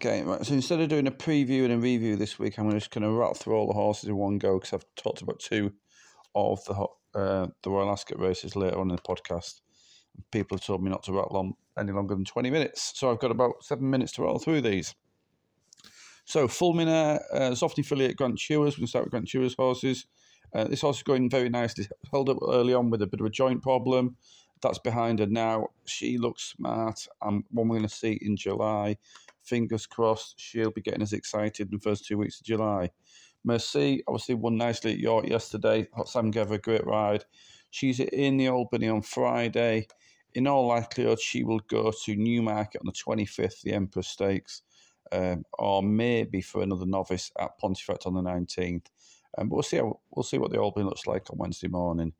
Okay, right. So instead of doing a preview and a review this week, I'm just going to rattle through all the horses in one go because I've talked about two of the uh, the Royal Ascot races later on in the podcast. People have told me not to rattle on any longer than 20 minutes. So I've got about seven minutes to rattle through these. So Fulminaire, uh, Zoffany affiliate Grant Tuer's. We can start with Grant Tuer's horses. Uh, this horse is going very nicely. Held up early on with a bit of a joint problem. That's behind her now. She looks smart. And one we're going to see in July. Fingers crossed she'll be getting as excited in the first two weeks of July. Merci obviously won nicely at York yesterday. Sam gave her a great ride. She's in the Albany on Friday. In all likelihood, she will go to Newmarket on the 25th, the Empress Stakes, um, or maybe for another novice at Pontefract on the 19th. Um, but we'll see how, we'll see what the Albany looks like on Wednesday morning.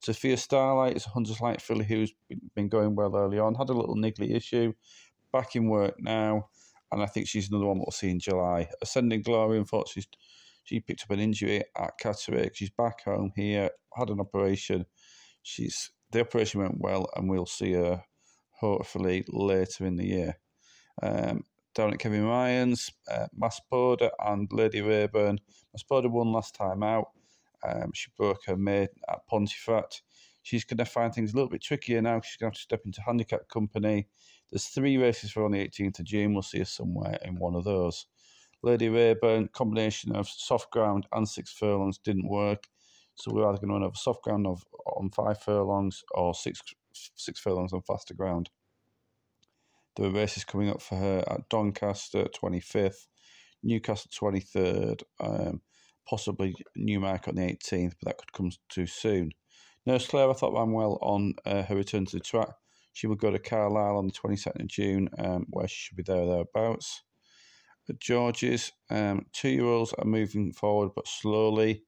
Sophia Starlight is a Hunter's Light filly who's been going well early on. Had a little niggly issue. Back in work now. And I think she's another one we'll see in July. Ascending Glory, unfortunately, she picked up an injury at Catterick. She's back home here, had an operation. She's The operation went well, and we'll see her hopefully later in the year. Um, down at Kevin Ryan's, uh, Maspoda and Lady Rayburn. Maspoda won last time out. Um, she broke her maid at Pontefract. She's going to find things a little bit trickier now. She's going to have to step into handicap company. There's three races for on the 18th of June. We'll see her somewhere in one of those. Lady Rayburn, combination of soft ground and six furlongs didn't work. So we're either going to run over soft ground of, on five furlongs or six six furlongs on faster ground. There are races coming up for her at Doncaster 25th, Newcastle 23rd, um, possibly Newmarket on the 18th, but that could come too soon. Nurse Claire, I thought ran well on uh, her return to the track. She will go to Carlisle on the 22nd of June, um, where she should be there thereabouts. At George's, um, two year olds are moving forward but slowly.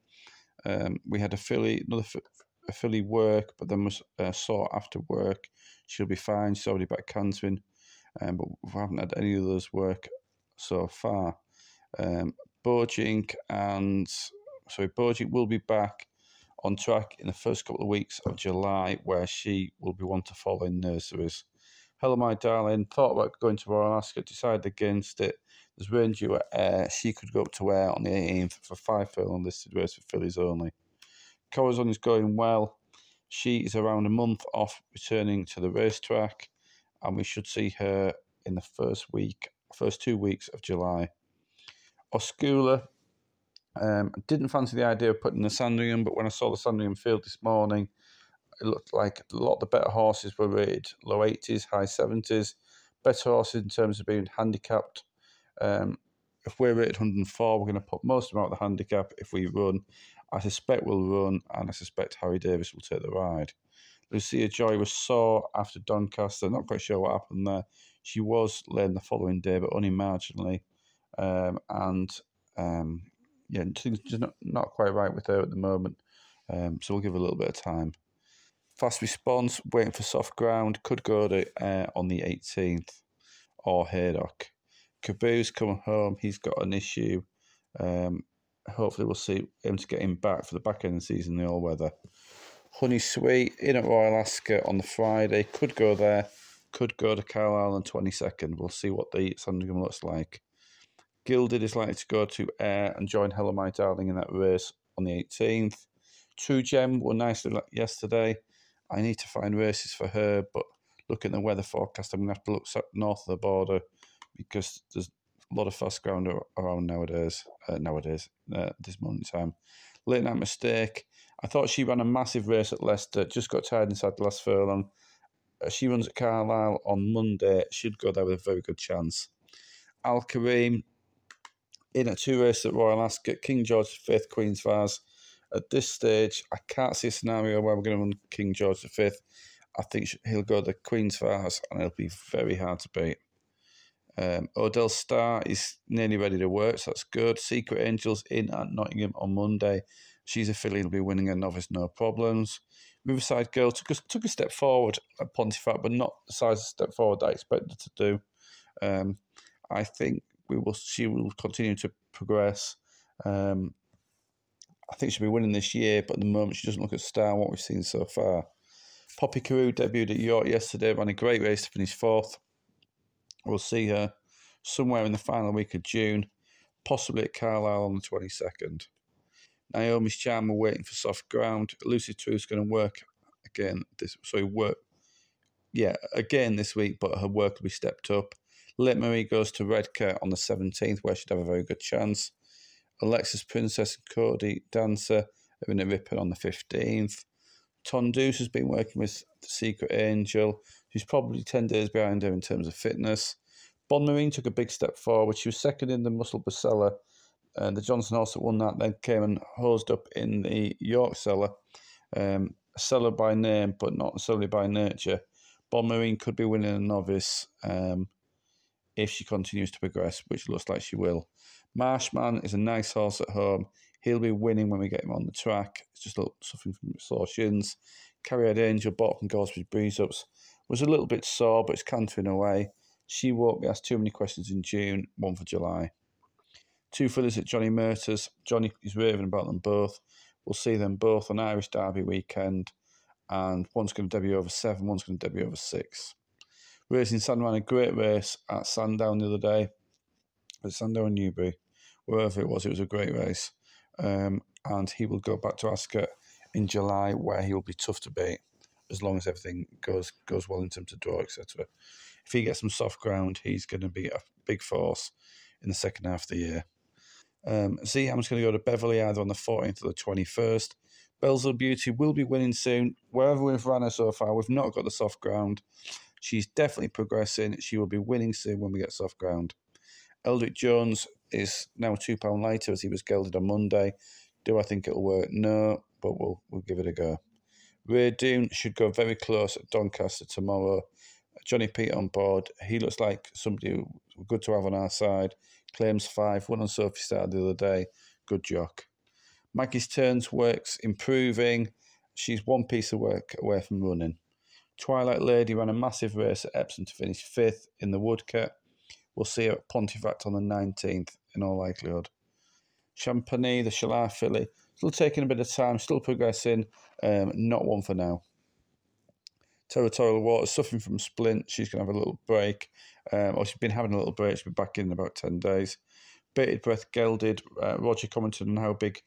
Um, we had a filly, another a filly work, but then was uh, saw after work. She'll be fine. She's already back cantering, um, but we haven't had any of those work so far. Um, Bojink and sorry, Bojink will be back on track in the first couple of weeks of July, where she will be one to follow in nurseries. Hello, my darling. Thought about going to Ascot, decided against it. There's range you Ayr. She could go up to Ayr on the 18th for five furlong listed race for fillies only. Corazon is going well. She is around a month off returning to the racetrack, and we should see her in the first week, first two weeks of July. Oscula um, I didn't fancy the idea of putting the Sandringham, but when I saw the Sandringham field this morning, it looked like a lot of the better horses were rated low 80s, high 70s. Better horses in terms of being handicapped. Um, if we're rated 104, we're going to put most of them out of the handicap if we run. I suspect we'll run, and I suspect Harry Davies will take the ride. Lucia Joy was sore after Doncaster. Not quite sure what happened there. She was late the following day, but only marginally. Um, and um, yeah, things just not, not quite right with her at the moment. Um, so we'll give her a little bit of time. Fast response, waiting for soft ground, could go to uh, on the 18th or Haydock. Caboose coming home, he's got an issue. Um, hopefully, we'll see him to get him back for the back end of the season, the all weather. Honey Sweet in at Royal Ascot on the Friday, could go there, could go to Carlisle on 22nd. We'll see what the Sandringham looks like. Gilded is likely to go to Ayr and join Hello My Darling in that race on the 18th. True Gem won nicely yesterday. I need to find races for her, but looking at the weather forecast, I'm going to have to look north of the border because there's a lot of fast ground around nowadays. Uh, nowadays, uh, this morning in time. Late night mistake. I thought she ran a massive race at Leicester, just got tired inside the last furlong. Uh, she runs at Carlisle on Monday. Should go there with a very good chance. Al Kareem in a two race at Royal Ascot, King George V, Queen's Vase. At this stage, I can't see a scenario where we're going to run King George V. I think he'll go the Queen's Vase and it'll be very hard to beat. Um, Odell Star is nearly ready to work, so that's good. Secret Angels in at Nottingham on Monday. She's a filly, will be winning a novice, no problems. Riverside Girl took a, took a step forward at Pontefract, but not the size of step forward I expected to do. Um, I think we will she will continue to progress. Um, I think she'll be winning this year, but at the moment she doesn't look at star what we've seen so far. Poppy Carew debuted at York yesterday, ran a great race to finish fourth. We'll see her somewhere in the final week of June, possibly at Carlisle on the 22nd. Naomi's Charm are waiting for soft ground. Lucy Truth's going to work again this sorry work yeah again this week, but her work will be stepped up. Lit Marie goes to Redcar on the 17th, where she'd have a very good chance. Alexis Princess and Cody Dancer are in a Ripon on the 15th. Tondouse has been working with the Secret Angel, who's probably 10 days behind her in terms of fitness. Bon Marine took a big step forward. She was second in the Musselburgh seller. Uh, the Johnson that won that then came and hosed up in the York Seller. Um, seller by name, but not necessarily by nurture. Bon Marine could be winning a novice um, if she continues to progress, which looks like she will. Marshman is a nice horse at home. He'll be winning when we get him on the track. It's just a little, suffering from shins. Carried Angel, from Goresby's Breeze Ups, was a little bit sore, but it's cantering away. She won't be asked too many questions in June, one for July. Two fillies at Johnny Murtagh's. Johnny is raving about them both. We'll see them both on Irish Derby weekend, and one's going to debut over seven, one's going to debut over six. Racing Sun ran a great race at Sandown the other day, at Sandown Newbury, wherever it was. It was a great race, um, and he will go back to Ascot in July, where he will be tough to beat as long as everything goes goes well in terms of draw, etc. If he gets some soft ground, he's going to be a big force in the second half of the year. Um, Zeeham's going to go to Beverley either on the 14th or the 21st. Belzel Beauty will be winning soon. Wherever we've ran her so far, we've not got the soft ground. She's definitely progressing. She will be winning soon when we get soft ground. Eldrick Jones is now two pound lighter as he was gelded on Monday. Do I think it'll work? No, but we'll we'll give it a go. Ray Doon should go very close at Doncaster tomorrow. Johnny Pete on board. He looks like somebody good to have on our side. Claims five, won on Sophie Star the other day. Good jock. Maggie's turns works improving. She's one piece of work away from running. Twilight Lady ran a massive race at Epsom to finish fifth in the Woodcote. We'll see her at Pontefract on the 19th in all likelihood. Champagny, the Shalaa filly, still taking a bit of time, still progressing. Um, not one for now. Territorial Waters suffering from splint. She's going to have a little break. Um, or she's been having a little break. She'll be back in about 10 days. Bated breath gelded. Uh, Roger commented on how big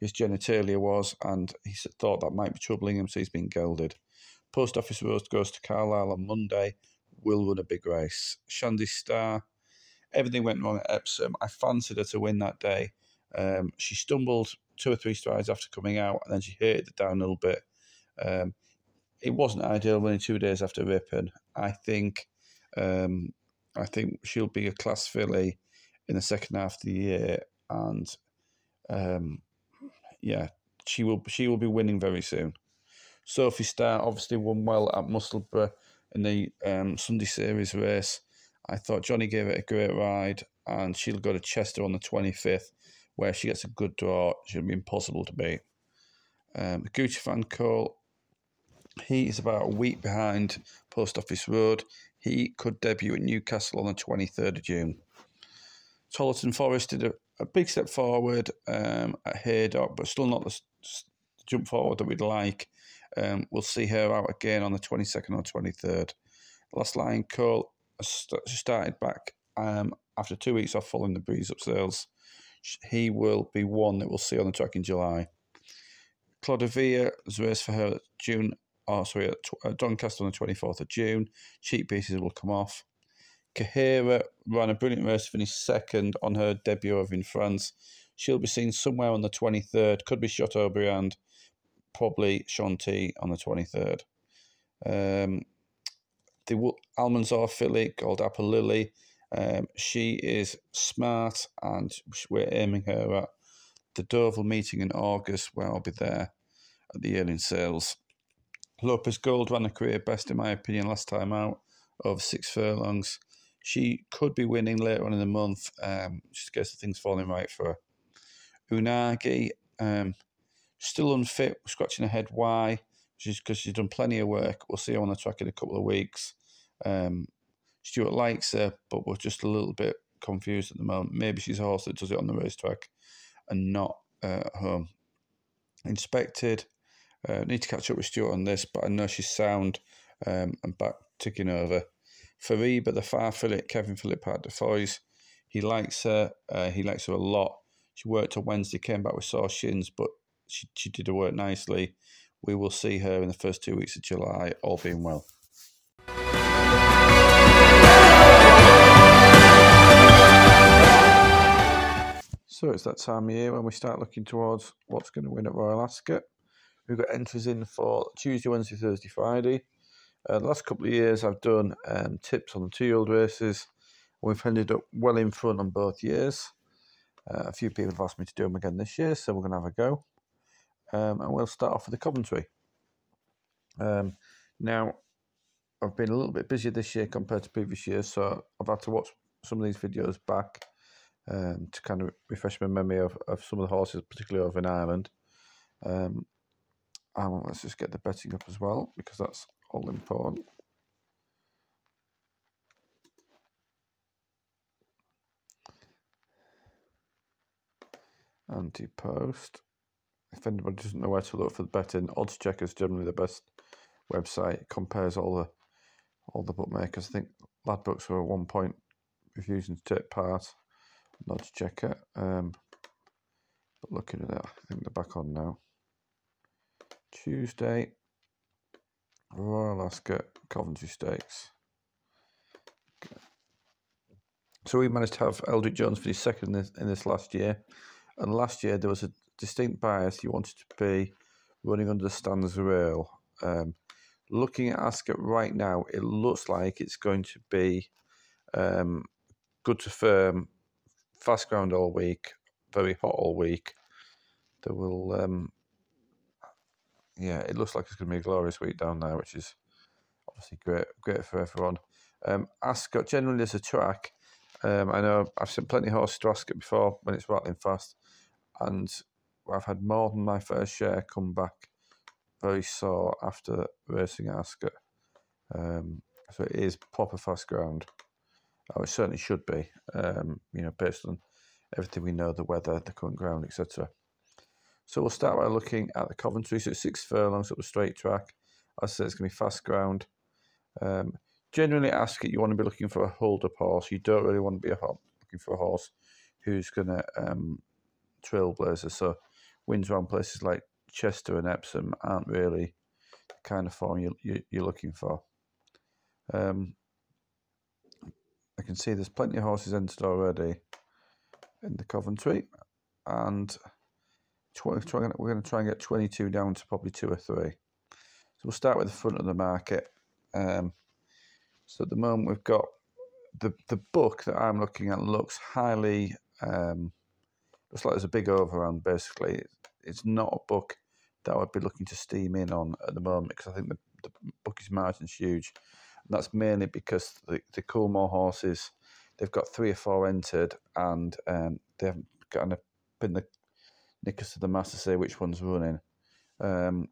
his genitalia was, and he thought that might be troubling him, so he's been gelded. Post Office Road goes to Carlisle on Monday. Will run a big race. Shandy Star. Everything went wrong at Epsom. I fancied her to win that day. Um, she stumbled two or three strides after coming out, and then she hit it down a little bit. Um, it wasn't ideal winning two days after Ripon. I think, um, I think she'll be a class filly in the second half of the year, and um, yeah, she will she will be winning very soon. Sophie Star obviously won well at Musselburgh in the um, Sunday Series race. I thought Johnny gave it a great ride, and she'll go to Chester on the 25th, where she gets a good draw. She'll be impossible to beat. Um, Gucci Van Cole, he is about a week behind Post Office Road. He could debut at Newcastle on the 23rd of June. Tollerton Forest did a, a big step forward um, at Haydock, but still not the jump forward that we'd like. Um, we'll see her out again on the 22nd or 23rd. Last Lion Cole started back um, after two weeks off following the breeze up sales. He will be one that we'll see on the track in July. Clodovia is race for her June, oh sorry, at Doncaster on the 24th of June. Cheap pieces will come off. Kahira ran a brilliant race, finished second on her debut in France. She'll be seen somewhere on the 23rd, could be Chateaubriant, probably Shanti on the 23rd. Um, the Almanzor filly called Apple Lily, um, she is smart and we're aiming her at the Deauville meeting in August where I'll be there at the yearling sales. Lopez Gold ran a career best in my opinion last time out of six furlongs. She could be winning later on in the month. Um, just guess the things falling right for her. Unagi, um, still unfit, scratching her head. Why? She's because she's done plenty of work. We'll see her on the track in a couple of weeks. Um, Stuart likes her, but we're just a little bit confused at the moment. Maybe she's a horse that does it on the racetrack and not uh, at home. Inspected. Uh, need to catch up with Stuart on this, but I know she's sound um, and back ticking over. Fariba, the far fillet, Kevin Philippart de Foy's. He likes her. Uh, he likes her a lot. She worked on Wednesday, came back with sore shins, but she, she did her work nicely. We will see her in the first two weeks of July, all being well. So it's that time of year when we start looking towards what's going to win at Royal Ascot. We've got entries in for Tuesday, Wednesday, Thursday, Friday. Uh, the last couple of years, I've done um, tips on the two-year-old races. We've ended up well in front on both years. Uh, a few people have asked me to do them again this year, so we're going to have a go. Um, and we'll start off with the Coventry. Um, now, I've been a little bit busier this year compared to previous years, so I've had to watch some of these videos back um, to kind of refresh my memory of, of some of the horses, particularly over in Ireland. Um, and let's just get the betting up as well, because that's all important. Anti-post. If anybody doesn't know where to look for the betting, Oddschecker is generally the best website. It compares all the all the bookmakers. I think Ladbrokes were at one point refusing to take part. Oddschecker. Um, but looking at it, I think they're back on now. Tuesday, Royal Ascot Coventry Stakes. So we managed to have Eldrick Jones finish second in this, in this last year. And last year there was a distinct bias. He wanted to be running under the standards rail. Um, looking at Ascot right now, it looks like it's going to be um, good to firm, fast ground all week, very hot all week. There will um, yeah, it looks like it's going to be a glorious week down there, which is obviously great, great for everyone. Um, Ascot generally is a track. Um, I know I've seen plenty of horses to Ascot before when it's rattling fast, and I've had more than my fair share come back very sore after racing Ascot. Um, so it is proper fast ground. Oh, it certainly should be. Um, you know, based on everything we know, the weather, the current ground, etc. So we'll start by looking at the Coventry. So six furlongs up a straight track. I said, it's going to be fast ground. Um, generally, Ascot you want to be looking for a hold-up horse. You don't really want to be a, looking for a horse who's going to um, trailblazer. So wins around places like Chester and Epsom aren't really the kind of form you, you, you're looking for. Um, I can see there's plenty of horses entered already in the Coventry, and we're going to try and get 22 down to probably two or three. So we'll start with the front of the market. Um, so at the moment we've got the the book that I'm looking at looks highly um, looks like there's a big overrun. Basically, it's not a book that I would be looking to steam in on at the moment because I think the, the book is margin's huge. And that's mainly because the the Coolmore horses they've got three or four entered and um, they haven't got a pin the knickers to the mast to say which one's running. Um,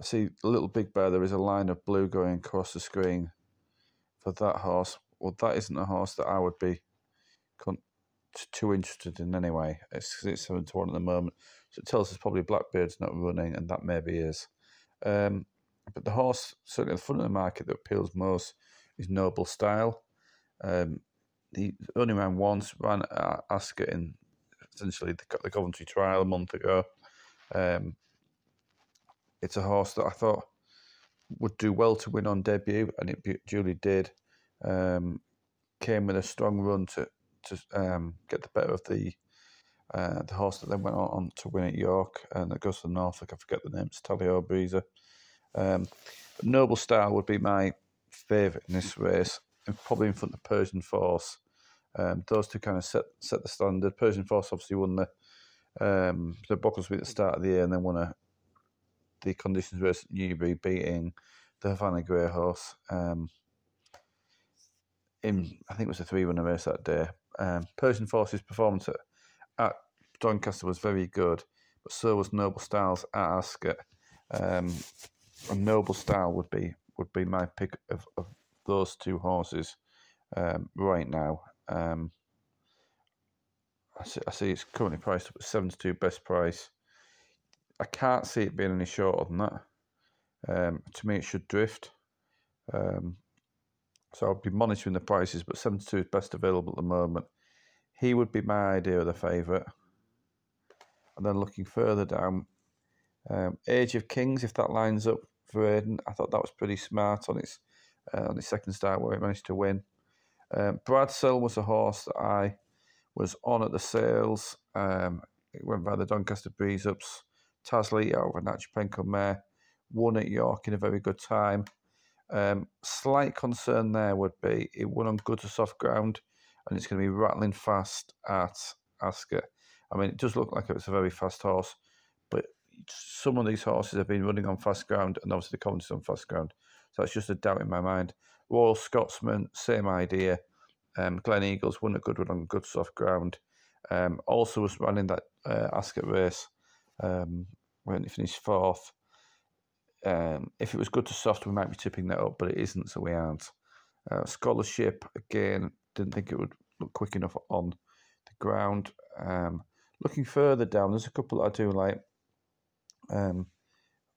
I see little big bear. There is a line of blue going across the screen for that horse. Well, that isn't a horse that I would be con- too interested in anyway. It's, it's seven to one at the moment, so it tells us probably Blackbeard's not running, and that maybe is. Um, but the horse certainly at the front of the market that appeals most is Noble Style. Um, he only ran once, ran at Ascot in essentially the, the Coventry trial a month ago. Um, it's a horse that I thought would do well to win on debut, and it duly did. Um, came with a strong run to to um, get the better of the uh, the horse that then went on, to win at York, and it goes to Norfolk. I forget the name. It's Talio Breezer. Um, Noble Style would be my favourite in this race, and probably in front of Persian Force. Um, those two kind of set set the standard. Persian Force obviously won the um, the Brocklesby at the start of the year, and then won a the conditions race at Newbury, beating the Havana Grey Horse. Um, in I think it was a three runner race that day. Um, Persian Force's performance at, Doncaster was very good, but so was Noble Styles at Ascot. Um, and Noble Style would be would be my pick of, of those two horses um, right now. Um, I see, I see it's currently priced up at 72 best price. I can't see it being any shorter than that. Um, to me, it should drift. Um, So I'll be monitoring the prices, but 72 is best available at the moment. He would be my idea of the favourite. And then looking further down, um, Age of Kings, if that lines up for Aidan, I thought that was pretty smart on its uh, on its second start where he managed to win. Um, Bradsell was a horse that I was on at the sales. Um, it went by the Doncaster Breeze Ups. Tasleet over Nachipenko Mare won at York in a very good time. Um, slight concern there would be it won on good to soft ground and it's going to be rattling fast at Ascot. I mean, it does look like it was a very fast horse, but some of these horses have been running on fast ground, and obviously the Coventry's on fast ground. So it's just a doubt in my mind. Royal Scotsman, same idea. Um, Gleneagles won a good one on good soft ground. Um, also was running that uh, Ascot race um, when he finished fourth. Um, if it was good to soft, we might be tipping that up, but it isn't, so we aren't. Uh, scholarship, again, didn't think it would look quick enough on the ground. Um, looking further down, there's a couple I do like. Um,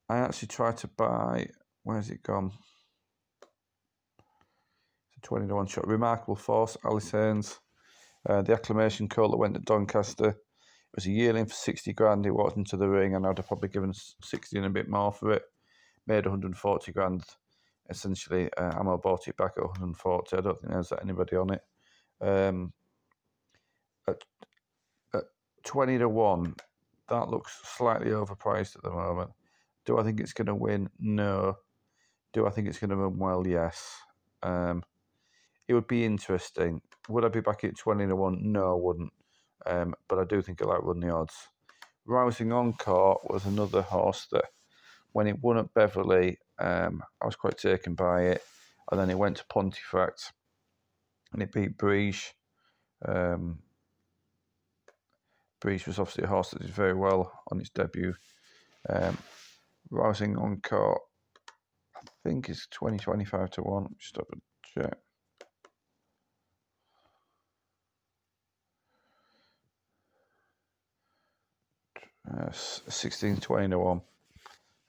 I actually tried to buy, where's it gone? It's a 20 to 1 shot. Remarkable Force, Alice Haynes. Uh, the acclamation call that went to Doncaster. It was a yearling for 60 grand. He walked into the ring, and I'd have probably given 60 and a bit more for it. Made 140 grand essentially. Uh, Ammo bought it back at 140. I don't think there's anybody on it. Um, at, at 20 to 1, that looks slightly overpriced at the moment. Do I think it's going to win? No. Do I think it's going to run well? Yes. Um, it would be interesting. Would I be back at 20 to 1? No, I wouldn't. Um, but I do think I like running the odds. Rousing Encore was another horse that, when it won at Beverley, um, I was quite taken by it. And then it went to Pontefract and it beat Breege. Um, Breege was obviously a horse that did very well on its debut. Um, Rousing Encore, I think is 20, 25 to 1. Just have a check. Uh, 16, 20 to 1.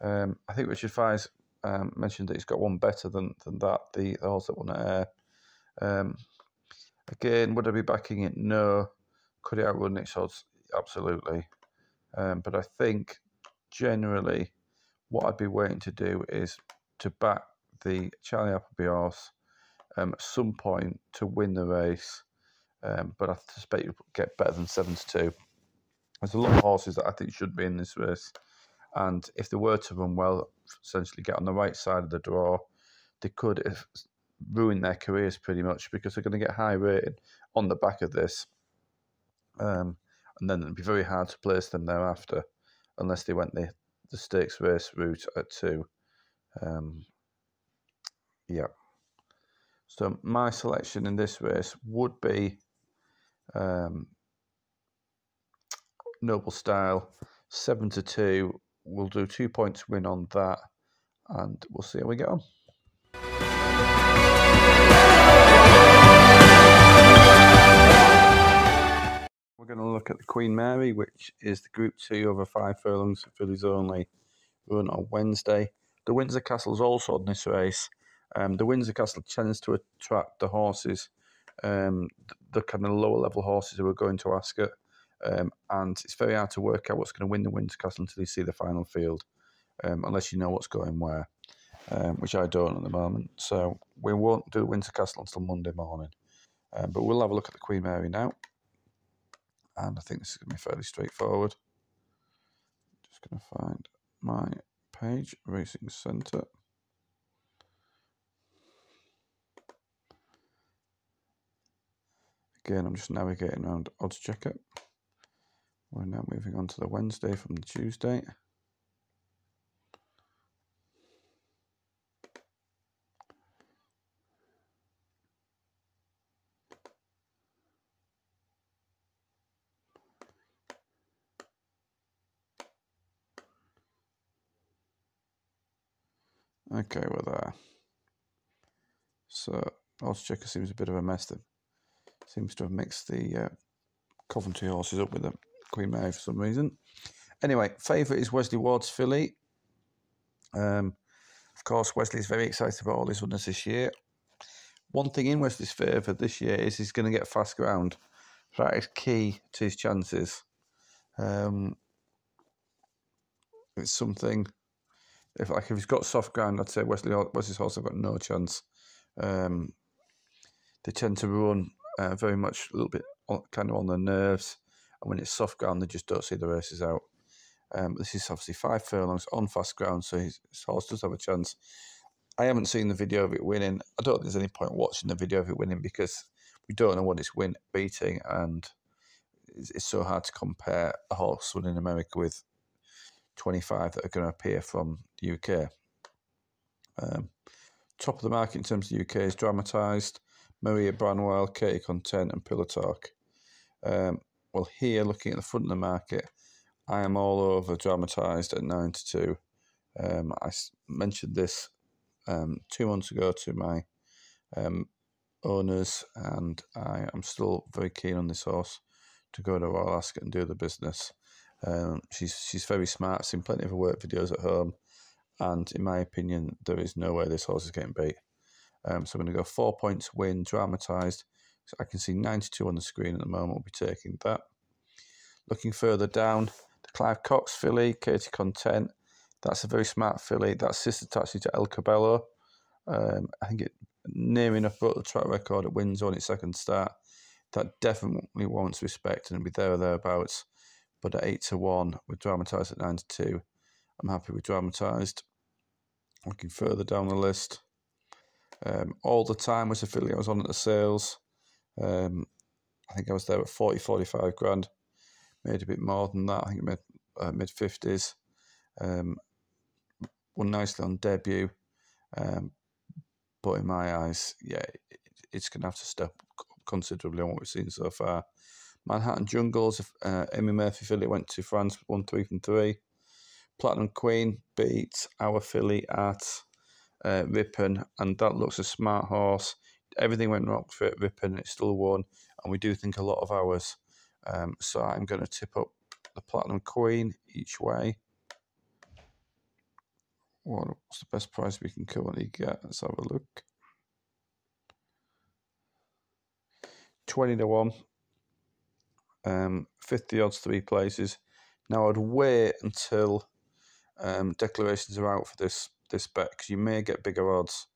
Um, I think Richard Fries um, mentioned that he's got one better than, than that, the, the horse that won at Ayr. Um, again, would I be backing it? No. Could it outrun its odds? Absolutely. Um, but I think generally what I'd be waiting to do is to back the Charlie Appleby horse um, at some point to win the race. Um, but I suspect you'll get better than 7 to 2. There's a lot of horses that I think should be in this race. And if they were to run well, essentially get on the right side of the draw, they could ruin their careers pretty much because they're going to get high rated on the back of this. Um, and then it'd be very hard to place them thereafter unless they went the, the stakes race route at two. Um, yeah. So my selection in this race would be um, Noble Style, seven to two. We'll do two points win on that, and we'll see how we get on. We're going to look at the Queen Mary, which is the Group 2 over five furlongs for fillies only, run on Wednesday. The Windsor Castle is also on this race. Um, the Windsor Castle tends to attract the horses, um, the, the kind of lower level horses who are going to Ascot. Um, and it's very hard to work out what's going to win the Windsor Castle until you see the final field, um, unless you know what's going where, um, which I don't at the moment. So we won't do Windsor Castle until Monday morning. Um, but we'll have a look at the Queen Mary now. And I think this is going to be fairly straightforward. Just going to find my page, Racing Centre. Again, I'm just navigating around Oddschecker. We're now moving on to the Wednesday from the Tuesday. Okay, we're there. So, Oddschecker seems a bit of a mess. That seems to have mixed the uh, Coventry horses up with the Queen Mary for some reason. Anyway, favourite is Wesley Ward's filly. Um, of course, Wesley's very excited about all his runners this year. One thing in Wesley's favour this year is he's going to get fast ground. That is key to his chances. Um, it's something. If like if he's got soft ground, I'd say Wesley Wesley's horse have got no chance. Um, they tend to run uh, very much a little bit kind of on their nerves, and when it's soft ground, they just don't see the races out. Um, this is obviously five furlongs on fast ground, so his, his horse does have a chance. I haven't seen the video of it winning. I don't think there's any point watching the video of it winning because we don't know what it's win beating, and it's, it's so hard to compare a horse winning America with 25 that are going to appear from the UK. Um, top of the market in terms of the UK is dramatised. Maria Branwell, Katey Kontent, and Pillar Talk. Um, well, here, looking at the front of the market, I am all over dramatised at 92. Um, I mentioned this um, two months ago to my um, owners, and I am still very keen on this horse to go to Alaska and do the business. Um, she's she's very smart. Seen plenty of her work videos at home, and in my opinion, there is no way this horse is getting beat. Um, so I'm going to go four points win, dramatised. So I can see 92 on the screen at the moment. We'll be taking that. Looking further down, the Clive Cox filly, Katey Kontent. That's a very smart filly. That's sister taxi to El Cabello. Um, I think it near enough broke the track record at Windsor on its second start. That definitely warrants respect and be there or thereabouts. But at 8 to 1, with dramatised at 9 to 2, I'm happy with dramatised. Looking further down the list, um, all the time was a filly I was on at the sales. Um, I think I was there at 40, 45 grand. Made a bit more than that. I think mid uh, mid 50s. Um, won nicely on debut. Um, but in my eyes, yeah, it, it's going to have to step considerably on what we've seen so far. Manhattan Jungles, uh, Amy Murphy filly went to France, won three from three. Platinum Queen beat our filly at uh, Ripon, and that looks a smart horse. Everything went wrong for Ripon, It's still won, and we do think a lot of ours. Um, so I'm going to tip up the Platinum Queen each way. What's the best price we can currently get? Let's have a look. 20 to 1 um, 50 odds three places. Now I'd wait until um, declarations are out for this this bet because you may get bigger odds.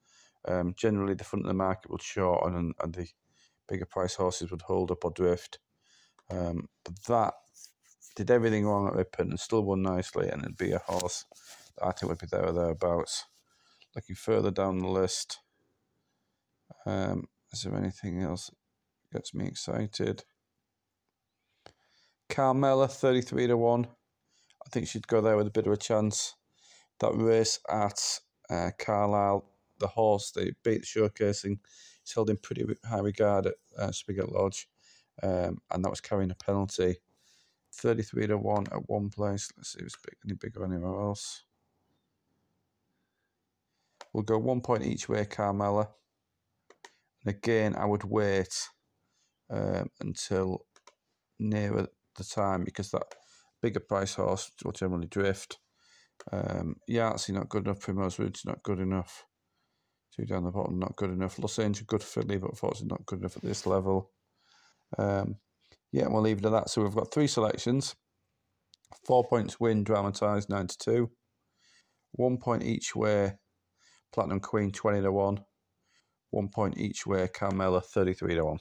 Um, generally, the front of the market would shorten and, and the bigger price horses would hold up or drift. Um, but that did everything wrong at Ripon and still won nicely, and it'd be a horse that I think would be there or thereabouts. Looking further down the list, um, is there anything else that gets me excited? Carmella, 33 to 1. I think she'd go there with a bit of a chance. That race at uh, Carlisle, the horse they beat showcasing, is held in pretty high regard at uh, Spigot Lodge, um, and that was carrying a penalty. 33 to 1 at one place. Let's see if it's big, any bigger anywhere else. We'll go one point each way, Carmella. And again, I would wait um, until nearer the time because that bigger price horse will generally drift. Um, Yahtzee not good enough. Primrose Rouge not good enough. Two down the bottom not good enough. Los Angeles good filly, but unfortunately not good enough at this level. Um, yeah, we'll leave it at that. So we've got three selections. Four points win, dramatised, 9 to 2. One point each way, Platinum Queen, 20 to 1. One point each way, Carmella, 33 to 1.